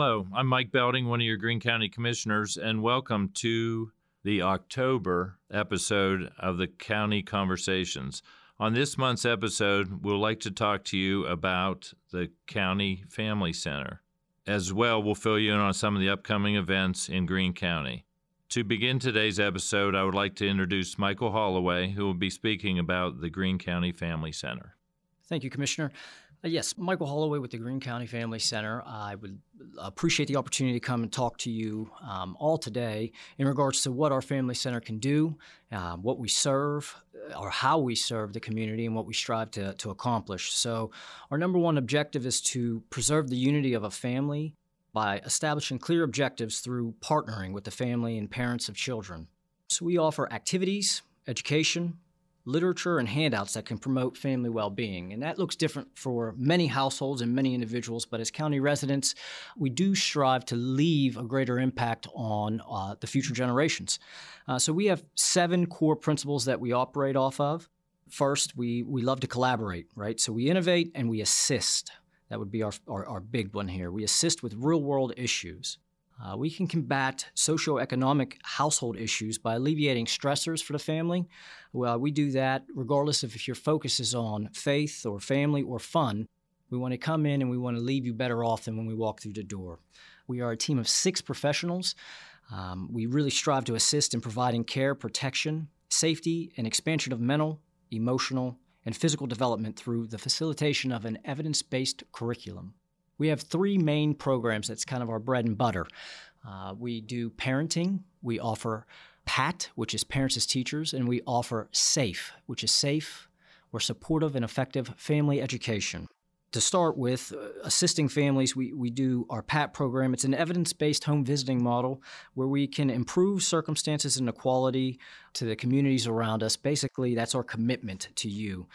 Hello, I'm Mike Belding, one of your Greene County Commissioners, and welcome to the October episode of the County Conversations. On this month's episode, we'll like to talk to you about the County Family Center. As well, we'll fill you in on some of the upcoming events in Greene County. To begin today's episode, I would like to introduce Michael Holloway, who will be speaking about the Greene County Family Center. Thank you, Commissioner. Uh, yes, Michael Holloway with the Greene County Family Center. I would appreciate the opportunity to come and talk to you um, all today in regards to what our Family Center can do, uh, what we serve, uh, or how we serve the community, and what we strive to, to accomplish. So, our number one objective is to preserve the unity of a family by establishing clear objectives through partnering with the family and parents of children. So, we offer activities, education, literature and handouts that can promote family well being. And that looks different for many households and many individuals, but as county residents, we do strive to leave a greater impact on uh, the future generations. Uh, so we have seven core principles that we operate off of. First, we, we love to collaborate, right? So we innovate and we assist. That would be our, our, our big one here. We assist with real world issues. Uh, we can combat socioeconomic household issues by alleviating stressors for the family. Well, we do that regardless of if your focus is on faith or family or fun. We want to come in and we want to leave you better off than when we walk through the door. We are a team of six professionals. Um, we really strive to assist in providing care, protection, safety, and expansion of mental, emotional, and physical development through the facilitation of an evidence based curriculum. We have three main programs that's kind of our bread and butter. Uh, we do parenting, we offer PAT, which is parents as teachers, and we offer SAFE, which is safe or supportive and effective family education. To start with, uh, assisting families, we, we do our PAT program. It's an evidence based home visiting model where we can improve circumstances and equality to the communities around us. Basically, that's our commitment to you.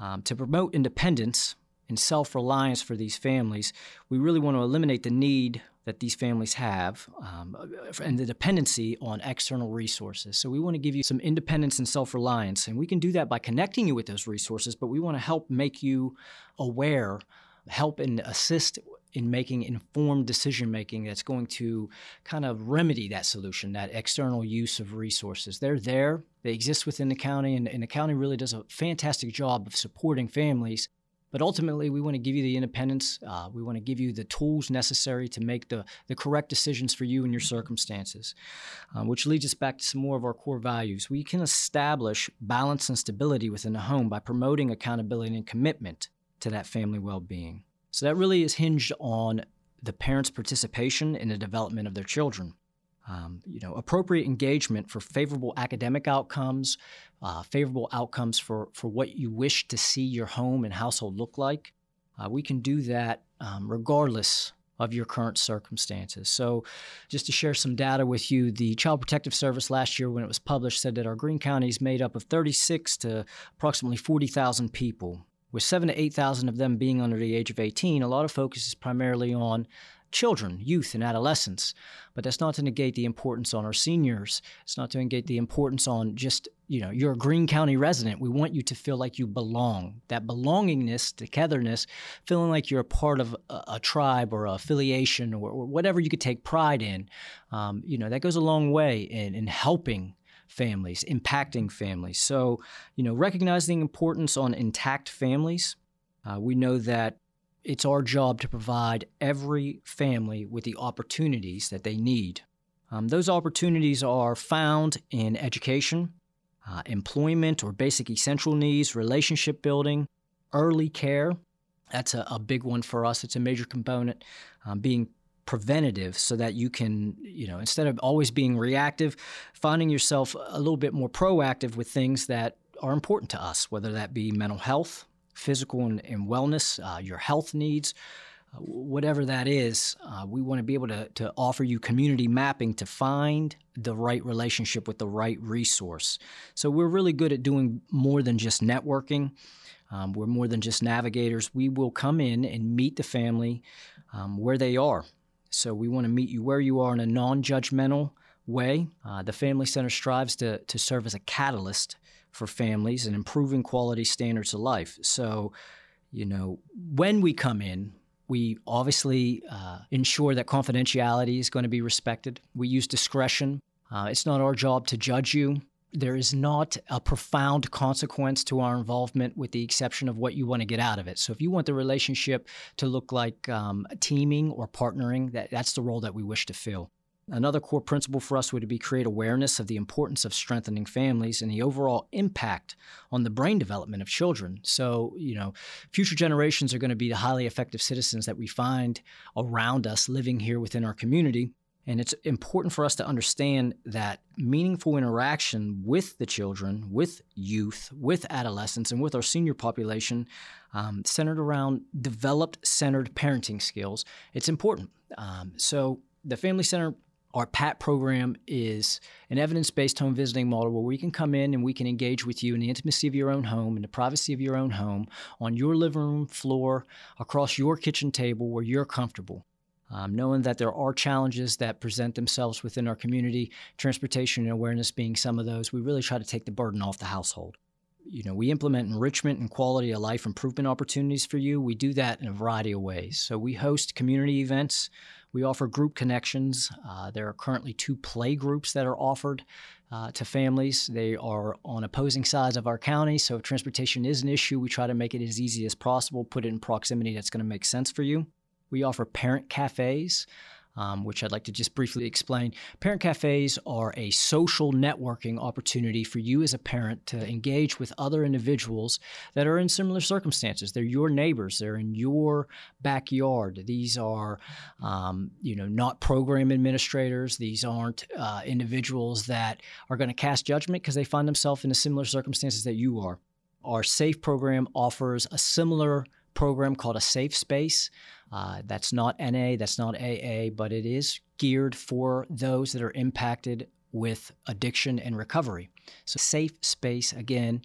Um, to promote independence, and self reliance for these families, we really want to eliminate the need that these families have um, and the dependency on external resources. So, we want to give you some independence and self reliance. And we can do that by connecting you with those resources, but we want to help make you aware, help and assist in making informed decision making that's going to kind of remedy that solution, that external use of resources. They're there, they exist within the county, and, and the county really does a fantastic job of supporting families but ultimately, we want to give you the independence. Uh, we want to give you the tools necessary to make the, the correct decisions for you and your circumstances, um, which leads us back to some more of our core values. We can establish balance and stability within the home by promoting accountability and commitment to that family well being. So that really is hinged on the parents' participation in the development of their children. Um, you know, appropriate engagement for favorable academic outcomes, uh, favorable outcomes for, for what you wish to see your home and household look like. Uh, we can do that um, regardless of your current circumstances. So, just to share some data with you, the Child Protective Service last year, when it was published, said that our Greene County is made up of 36 to approximately 40,000 people. With seven to 8,000 of them being under the age of 18, a lot of focus is primarily on children, youth, and adolescents. But that's not to negate the importance on our seniors. It's not to negate the importance on just, you know, you're a Greene County resident. We want you to feel like you belong. That belongingness, togetherness, feeling like you're a part of a, a tribe or affiliation or, or, whatever you could take pride in, um, you know, that goes a long way in, in helping families, impacting families. So, you know, recognizing the importance on intact families. Uh, we know that it's our job to provide every family with the opportunities that they need. Um, those opportunities are found in education, uh, employment or basic essential needs, relationship building, early care. That's a, a big one for us. It's a major component. Um, being preventative so that you can, you know, instead of always being reactive, finding yourself a little bit more proactive with things that are important to us, whether that be mental health, physical and, and wellness, uh, your health needs, uh, whatever that is, uh, we want to be able to, to offer you community mapping to find the right relationship with the right resource. So we're really good at doing more than just networking. Um, we're more than just navigators. We will come in and meet the family um, where they are. So we want to meet you where you are in a non judgmental way. Uh, the Family Center strives to, to serve as a catalyst for families and improving quality standards of life. So, you know, when we come in, We obviously uh, ensure that confidentiality is going to be respected. We use discretion. Uh, it's not our job to judge you. There is not a profound consequence to our involvement, with the exception of what you want to get out of it. So, if you want the relationship to look like um, teaming or partnering, that, that's the role that we wish to fill. Another core principle for us would be create awareness of the importance of strengthening families and the overall impact on the brain development of children. So, you know, future generations are going to be the highly effective citizens that we find around us living here within our community. And it's important for us to understand that meaningful interaction with the children, with youth, with adolescents, and with our senior population, um, centered around developed centered parenting skills, it's important. Um, so, the Family Center our PAT program is an evidence based home visiting model where we can come in and we can engage with you in the intimacy of your own home, in the privacy of your own home, on your living room floor, across your kitchen table where you're comfortable. Um, knowing that there are challenges that present themselves within our community, transportation and awareness being some of those, we really try to take the burden off the household. You know, we implement enrichment and quality of life improvement opportunities for you. We do that in a variety of ways. So we host community events we offer group connections. Uh, there are currently two play groups that are offered uh, to families. They are on opposing sides of our county, so if transportation is an issue, we try to make it as easy as possible, put it in proximity that's going to make sense for you. We offer parent cafes um, which I'd like to just briefly explain. Parent cafes are a social networking opportunity for you as a parent to engage with other individuals that are in similar circumstances. They're your neighbors. They're in your backyard. These are, um, you know, not program administrators. These aren't uh, individuals that are going to cast judgment because they find themselves in a similar circumstances that you are. Our SAFE program offers a similar program called a Safe Space. Uh, that's not NA, that's not AA, but it is geared for those that are impacted with addiction and recovery. So, Safe Space, again,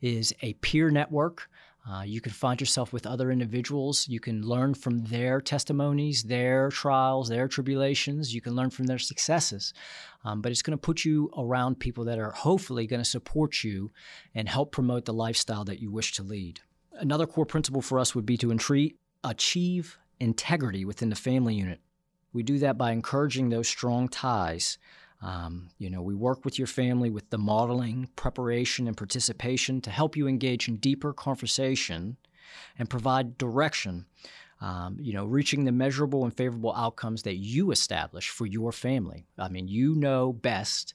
is a peer network. Uh, you can find yourself with other individuals. You can learn from their testimonies, their trials, their tribulations. You can learn from their successes. Um, but it's going to put you around people that are hopefully going to support you and help promote the lifestyle that you wish to lead. Another core principle for us would be to entreat, achieve integrity within the family unit. We do that by encouraging those strong ties. Um, you know, we work with your family with the modeling, preparation, and participation to help you engage in deeper conversation and provide direction. Um, you know, reaching the measurable and favorable outcomes that you establish for your family. I mean, you know best.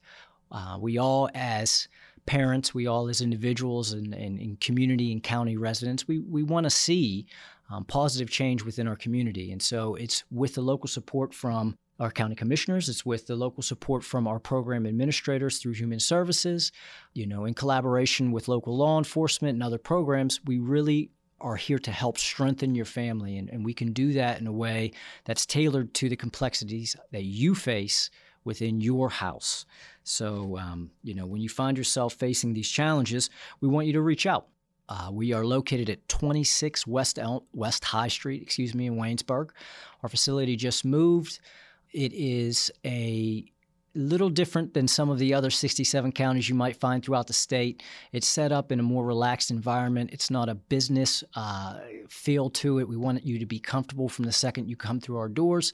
Uh, we all, as parents, we all as individuals and, community and county residents, we, we want to see um, positive change within our community. And so it's with the local support from our county commissioners, it's with the local support from our program administrators through human services, you know, in collaboration with local law enforcement and other programs, we really are here to help strengthen your family. And, and we can do that in a way that's tailored to the complexities that you face within your house. So, um, you know, when you find yourself facing these challenges, we want you to reach out. Uh, we are located at 26 West El- West High Street, excuse me, in Waynesburg. Our facility just moved. It is a little different than some of the other 67 counties you might find throughout the state. It's set up in a more relaxed environment. It's not a business uh, feel to it. We want you to be comfortable from the second you come through our doors.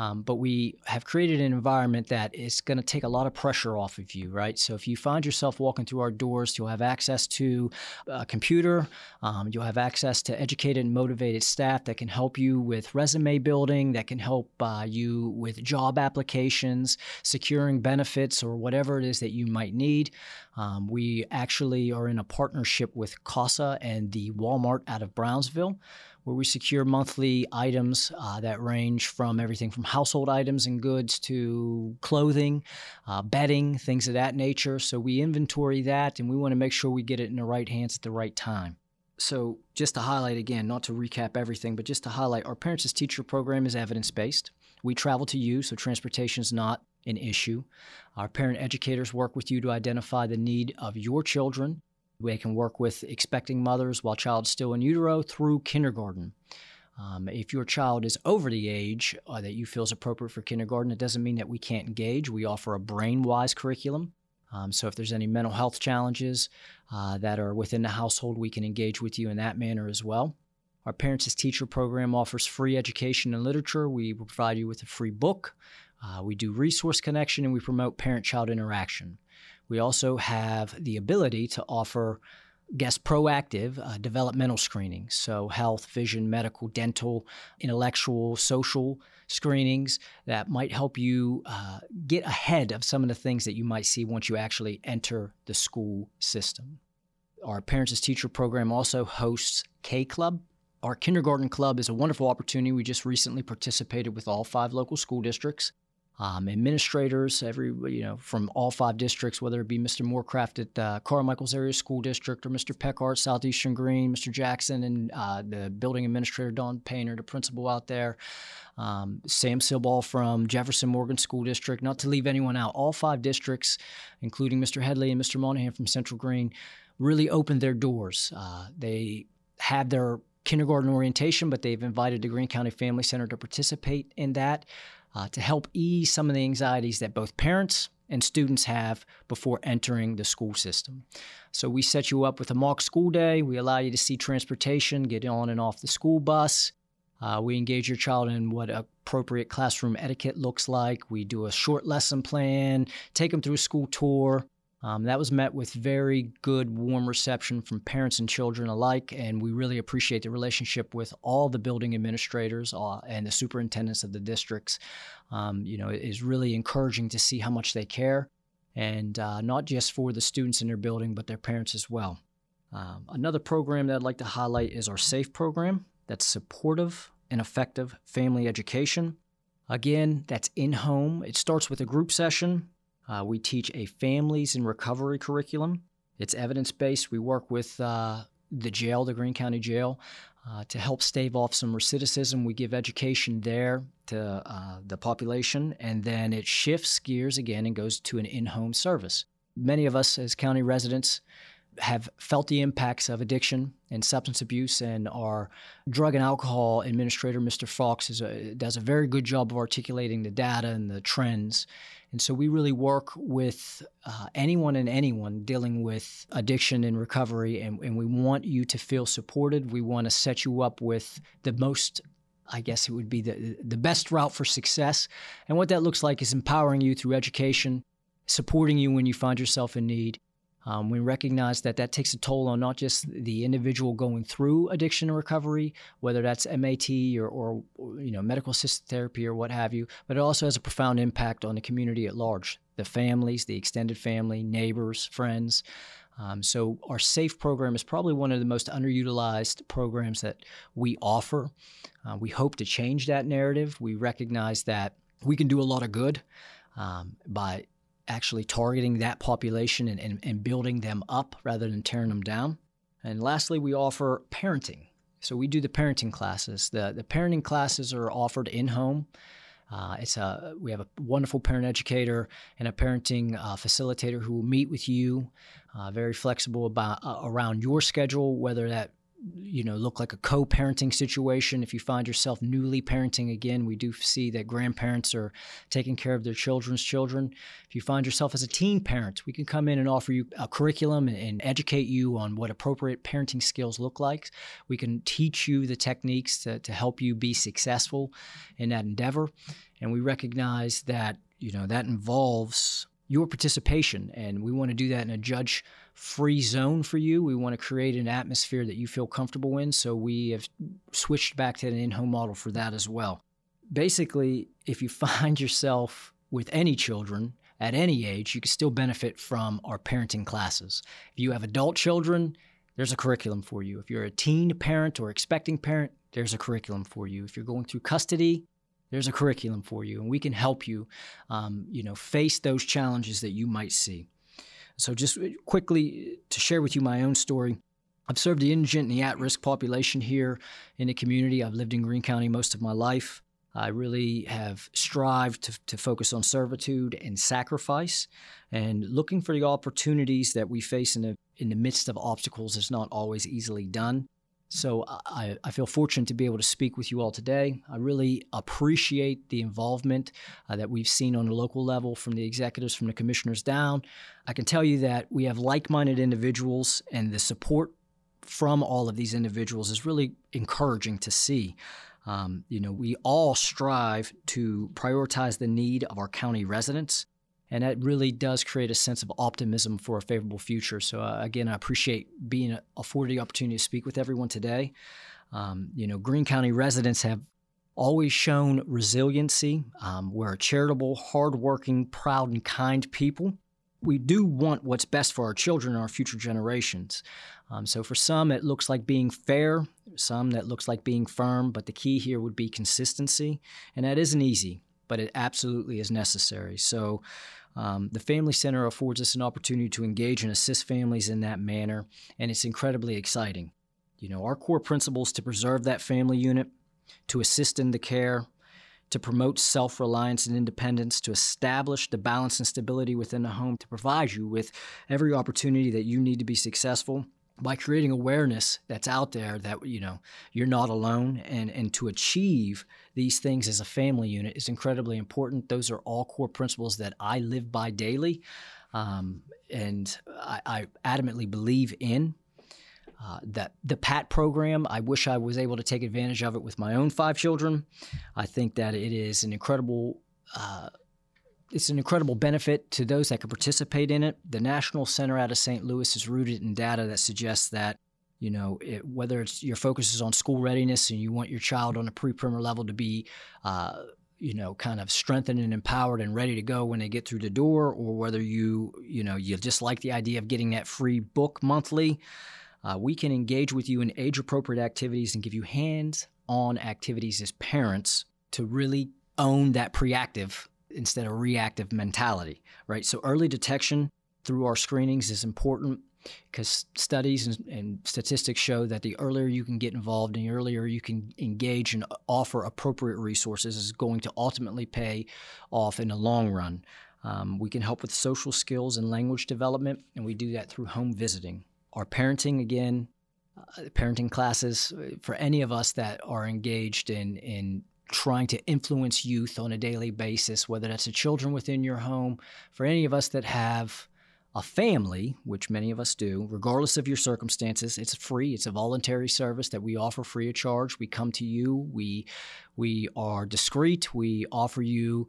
Um, but we have created an environment that is going to take a lot of pressure off of you, right? So if you find yourself walking through our doors, you'll have access to a computer, um, you'll have access to educated and motivated staff that can help you with resume building, that can help uh, you with job applications, securing benefits, or whatever it is that you might need. Um, we actually are in a partnership with CASA and the Walmart out of Brownsville where we secure monthly items uh, that range from everything from household items and goods to clothing, uh, bedding, things of that nature. So we inventory that and we want to make sure we get it in the right hands at the right time. So, just to highlight again, not to recap everything, but just to highlight our Parents as Teacher program is evidence based. We travel to you, so transportation is not an issue. Our parent educators work with you to identify the need of your children they can work with expecting mothers while child's still in utero through kindergarten. Um, if your child is over the age uh, that you feel is appropriate for kindergarten, it doesn't mean that we can't engage. We offer a brain-wise curriculum. Um, so if there's any mental health challenges uh, that are within the household, we can engage with you in that manner as well. Our Parents as Teacher program offers free education and literature. We will provide you with a free book. Uh, we do resource connection and we promote parent child interaction. We also have the ability to offer guest proactive uh, developmental screenings. So, health, vision, medical, dental, intellectual, social screenings that might help you uh, get ahead of some of the things that you might see once you actually enter the school system. Our Parents as Teacher program also hosts K Club. Our kindergarten club is a wonderful opportunity. We just recently participated with all five local school districts um, administrators, every you know from all five districts, whether it be Mr. Moorcraft at uh, Carmichaels area school district or Mr. Peckhart, Southeastern Greene, Mr. Jackson, and uh, the building administrator Don Painter, the principal out there, um, Sam Silball from Jefferson Morgan School District. Not to leave anyone out, all five districts, including Mr. Headley and Mr. Monahan from Central Greene, really opened their doors. Uh, they had their kindergarten orientation, but they've invited the Greene County Family Center to participate in that uh, to help ease some of the anxieties that both parents and students have before entering the school system. So we set you up with a mock school day. We allow you to see transportation, get on and off the school bus. Uh, we engage your child in what appropriate classroom etiquette looks like. We do a short lesson plan, take them through a school tour. Um, that was met with very good, warm reception from parents and children alike, and we really appreciate the relationship with all the building administrators uh, and the superintendents of the districts. Um, you know, it is really encouraging to see how much they care, and uh, not just for the students in their building, but their parents as well. Um, another program that I'd like to highlight is our SAFE program. That's supportive and effective family education. Again, that's in home. It starts with a group session uh, we teach a families and recovery curriculum. It's evidence based. We work with uh, the jail, the Greene County Jail, uh, to help stave off some recidivism. We give education there to uh, the population, and then it shifts gears again and goes to an in home service. Many of us, as county residents, have felt the impacts of addiction and substance abuse, and our drug and alcohol administrator, Mr. Fox, a, does a very good job of articulating the data and the trends. And so we really work with uh, anyone and anyone dealing with addiction and recovery, and, and we want you to feel supported. We want to set you up with the most I guess it would be the the best route for success. And what that looks like is empowering you through education, supporting you when you find yourself in need, um, we recognize that that takes a toll on not just the individual going through addiction and recovery, whether that's MAT or, or, you know medical assisted therapy or what have you, but it also has a profound impact on the community at large, the families, the extended family, neighbors, friends. Um, so our SAFE program is probably one of the most underutilized programs that we offer. Uh, we hope to change that narrative. We recognize that we can do a lot of good um, by actually targeting that population and, and, and building them up rather than tearing them down. And lastly, we offer parenting. So we do the parenting classes. The, the parenting classes are offered in home. Uh, it's a we have a wonderful parent educator and a parenting uh, facilitator who will meet with you, uh, very flexible about uh, around your schedule, whether that you know look like a co-parenting situation. If you find yourself newly parenting again we do see that grandparents are taking care of their children's children. If you find yourself as a teen parent we can come in and offer you a curriculum and, educate you on what appropriate parenting skills look like. We can teach you the techniques to, to help you be successful in that endeavor. And we recognize that you know that involves your participation and we want to do that in a judge free zone for you. We want to create an atmosphere that you feel comfortable in. So we have switched back to an in home model for that as well. Basically, if you find yourself with any children at any age, you can still benefit from our parenting classes. If you have adult children, there's a curriculum for you. If you're a teen parent or expecting parent, there's a curriculum for you. If you're going through custody, there's a curriculum for you, and we can help you, um, you know, face those challenges that you might see. So, just quickly to share with you my own story. I've served the indigent and the at risk population here in the community. I've lived in Greene County most of my life. I really have strived to, to focus on servitude and sacrifice and looking for the opportunities that we face in the, in the midst of obstacles is not always easily done. So I, I, feel fortunate to be able to speak with you all today. I really appreciate the involvement uh, that we've seen on a local level from the executives, from the commissioners down. I can tell you that we have like minded individuals, and the support from all of these individuals is really encouraging to see. Um, you know, we all strive to prioritize the need of our county residents, and that really does create a sense of optimism for a favorable future. So, uh, again, I appreciate being afforded the opportunity to speak with everyone today. Um, you know, Greene County residents have always shown resiliency. Um, we're a charitable, hardworking, proud, and kind people. We do want what's best for our children and our future generations. Um, so for some, it looks like being fair. Some that looks like being firm. But the key here would be consistency, and that isn't easy, but it absolutely is necessary. So. Um, the Family Center affords us an opportunity to engage and assist families in that manner, and it's incredibly exciting. You know, our core principles to preserve that family unit, to assist in the care, to promote self reliance and independence, to establish the balance and stability within the home, to provide you with every opportunity that you need to be successful by creating awareness that's out there that you know you're not alone and and to achieve these things as a family unit is incredibly important those are all core principles that i live by daily um, and I, I, adamantly believe in uh, that the PAT program, I wish I was able to take advantage of it with my own five children. I think that it is an incredible. Uh, it's an incredible benefit to those that can participate in it. The National Center out of St. Louis is rooted in data that suggests that, you know, it, whether it's your focus is on school readiness and you want your child on a pre-primer level to be, uh, you know, kind of strengthened and empowered and ready to go when they get through the door, or whether you, you know, you just like the idea of getting that free book monthly. Uh, we can engage with you in age appropriate activities and give you hands on activities as parents to really own that preactive instead of reactive mentality, right? So early detection through our screenings is important because studies and, and, statistics show that the earlier you can get involved and the earlier you can engage and offer appropriate resources is going to ultimately pay off in the long run. Um, we can help with social skills and language development, and we do that through home visiting our parenting again, uh, parenting classes uh, for any of us that are engaged in in trying to influence youth on a daily basis, whether that's the children within your home, for any of us that have a family, which many of us do, regardless of your circumstances, it's free. It's a voluntary service that we offer free of charge. We come to you. We we are discreet. We offer you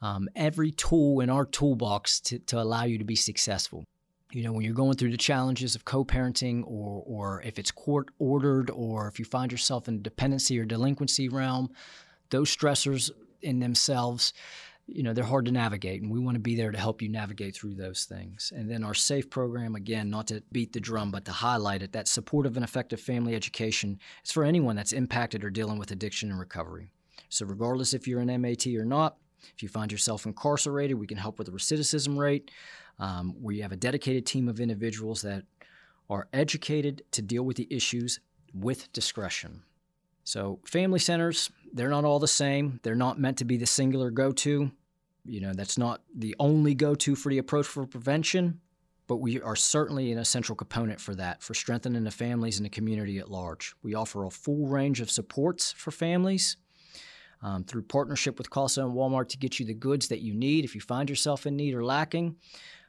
um, every tool in our toolbox to, to allow you to be successful you know, when you're going through the challenges of co-parenting or or if it's court ordered or if you find yourself in dependency or delinquency realm, those stressors in themselves, you know, they're hard to navigate and we want to be there to help you navigate through those things. And then our SAFE program again, not to beat the drum but to highlight it, that supportive and effective family education is for anyone that's impacted or dealing with addiction and recovery. So regardless if you're an MAT or not, if you find yourself incarcerated, we can help with the recidivism rate. Um, we have a dedicated team of individuals that are educated to deal with the issues with discretion. So, family centers, they're not all the same. They're not meant to be the singular go to. You know, that's not the only go to for the approach for prevention, but we are certainly an essential component for that, for strengthening the families and the community at large. We offer a full range of supports for families um, through partnership with CASA and Walmart to get you the goods that you need if you find yourself in need or lacking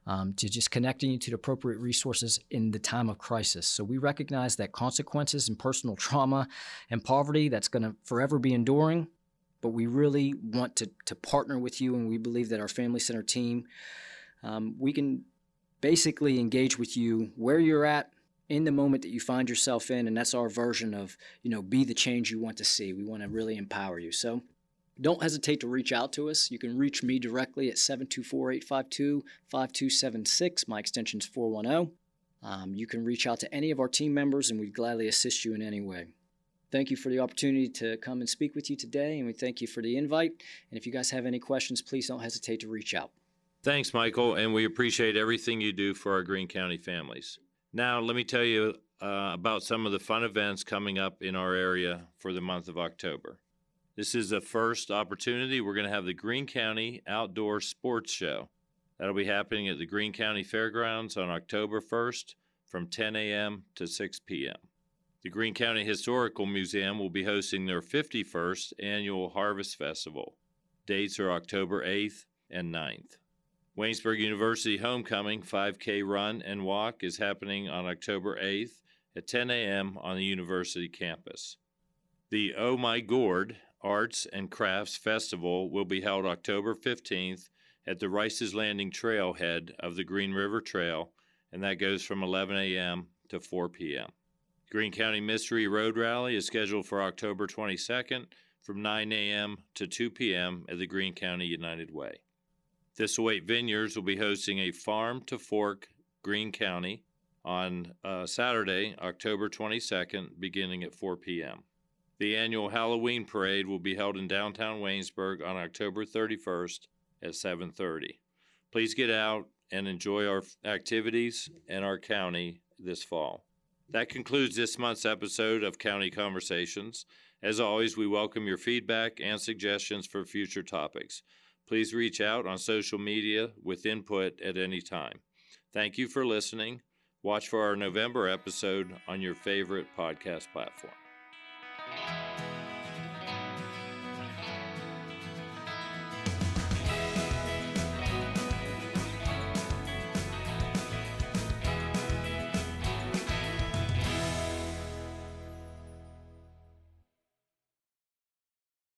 um, to just connecting you to the appropriate resources in the time of crisis. So we recognize that consequences and personal trauma and poverty that's going to forever be enduring, but we really want to, to partner with you, and we believe that our Family Center team, um, we can basically engage with you where you're at in the moment that you find yourself in and that's our version of you know be the change you want to see we want to really empower you so don't hesitate to reach out to us. You can reach me directly at 724 852 5276. My extension is 410. Um, you can reach out to any of our team members and we'd gladly assist you in any way. Thank you for the opportunity to come and speak with you today, and we thank you for the invite. And if you guys have any questions, please don't hesitate to reach out. Thanks, Michael, and we appreciate everything you do for our Greene County families. Now, let me tell you uh, about some of the fun events coming up in our area for the month of October. This is a first opportunity. We're going to have the Greene County Outdoor Sports Show. That'll be happening at the Greene County Fairgrounds on October 1st from 10 a.m. to 6 p.m. The Greene County Historical Museum will be hosting their 51st annual Harvest Festival. Dates are October 8th and 9th. Waynesburg University Homecoming 5K Run and Walk is happening on October 8th at 10 a.m. on the university campus. The Oh My Gourd Arts and Crafts Festival will be held October 15th at the Rices Landing trailhead of the Greene River Trail, and that goes from 11 a.m. to 4 p.m. Greene County Mystery Road Rally is scheduled for October 22nd from 9 a.m. to 2 p.m. at the Greene County United Way. Thistlethwaite Vineyards will be hosting a Farm to Fork Greene County on uh, Saturday, October 22nd, beginning at 4 p.m. The annual Halloween parade will be held in downtown Waynesburg on October 31st at 7:30. Please get out and enjoy our activities in our county this fall. That concludes this month's episode of County Conversations. As always, we welcome your feedback and suggestions for future topics. Please reach out on social media with input at any time. Thank you for listening. Watch for our November episode on your favorite podcast platform. Thank you.